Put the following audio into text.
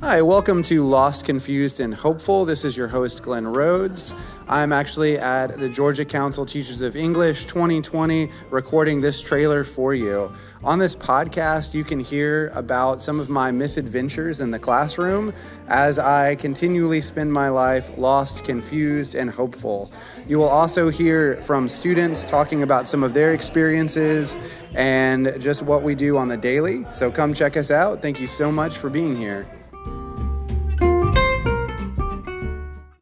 Hi, welcome to Lost, Confused, and Hopeful. This is your host, Glenn Rhodes. I'm actually at the Georgia Council Teachers of English 2020 recording this trailer for you. On this podcast, you can hear about some of my misadventures in the classroom as I continually spend my life lost, confused, and hopeful. You will also hear from students talking about some of their experiences and just what we do on the daily. So come check us out. Thank you so much for being here.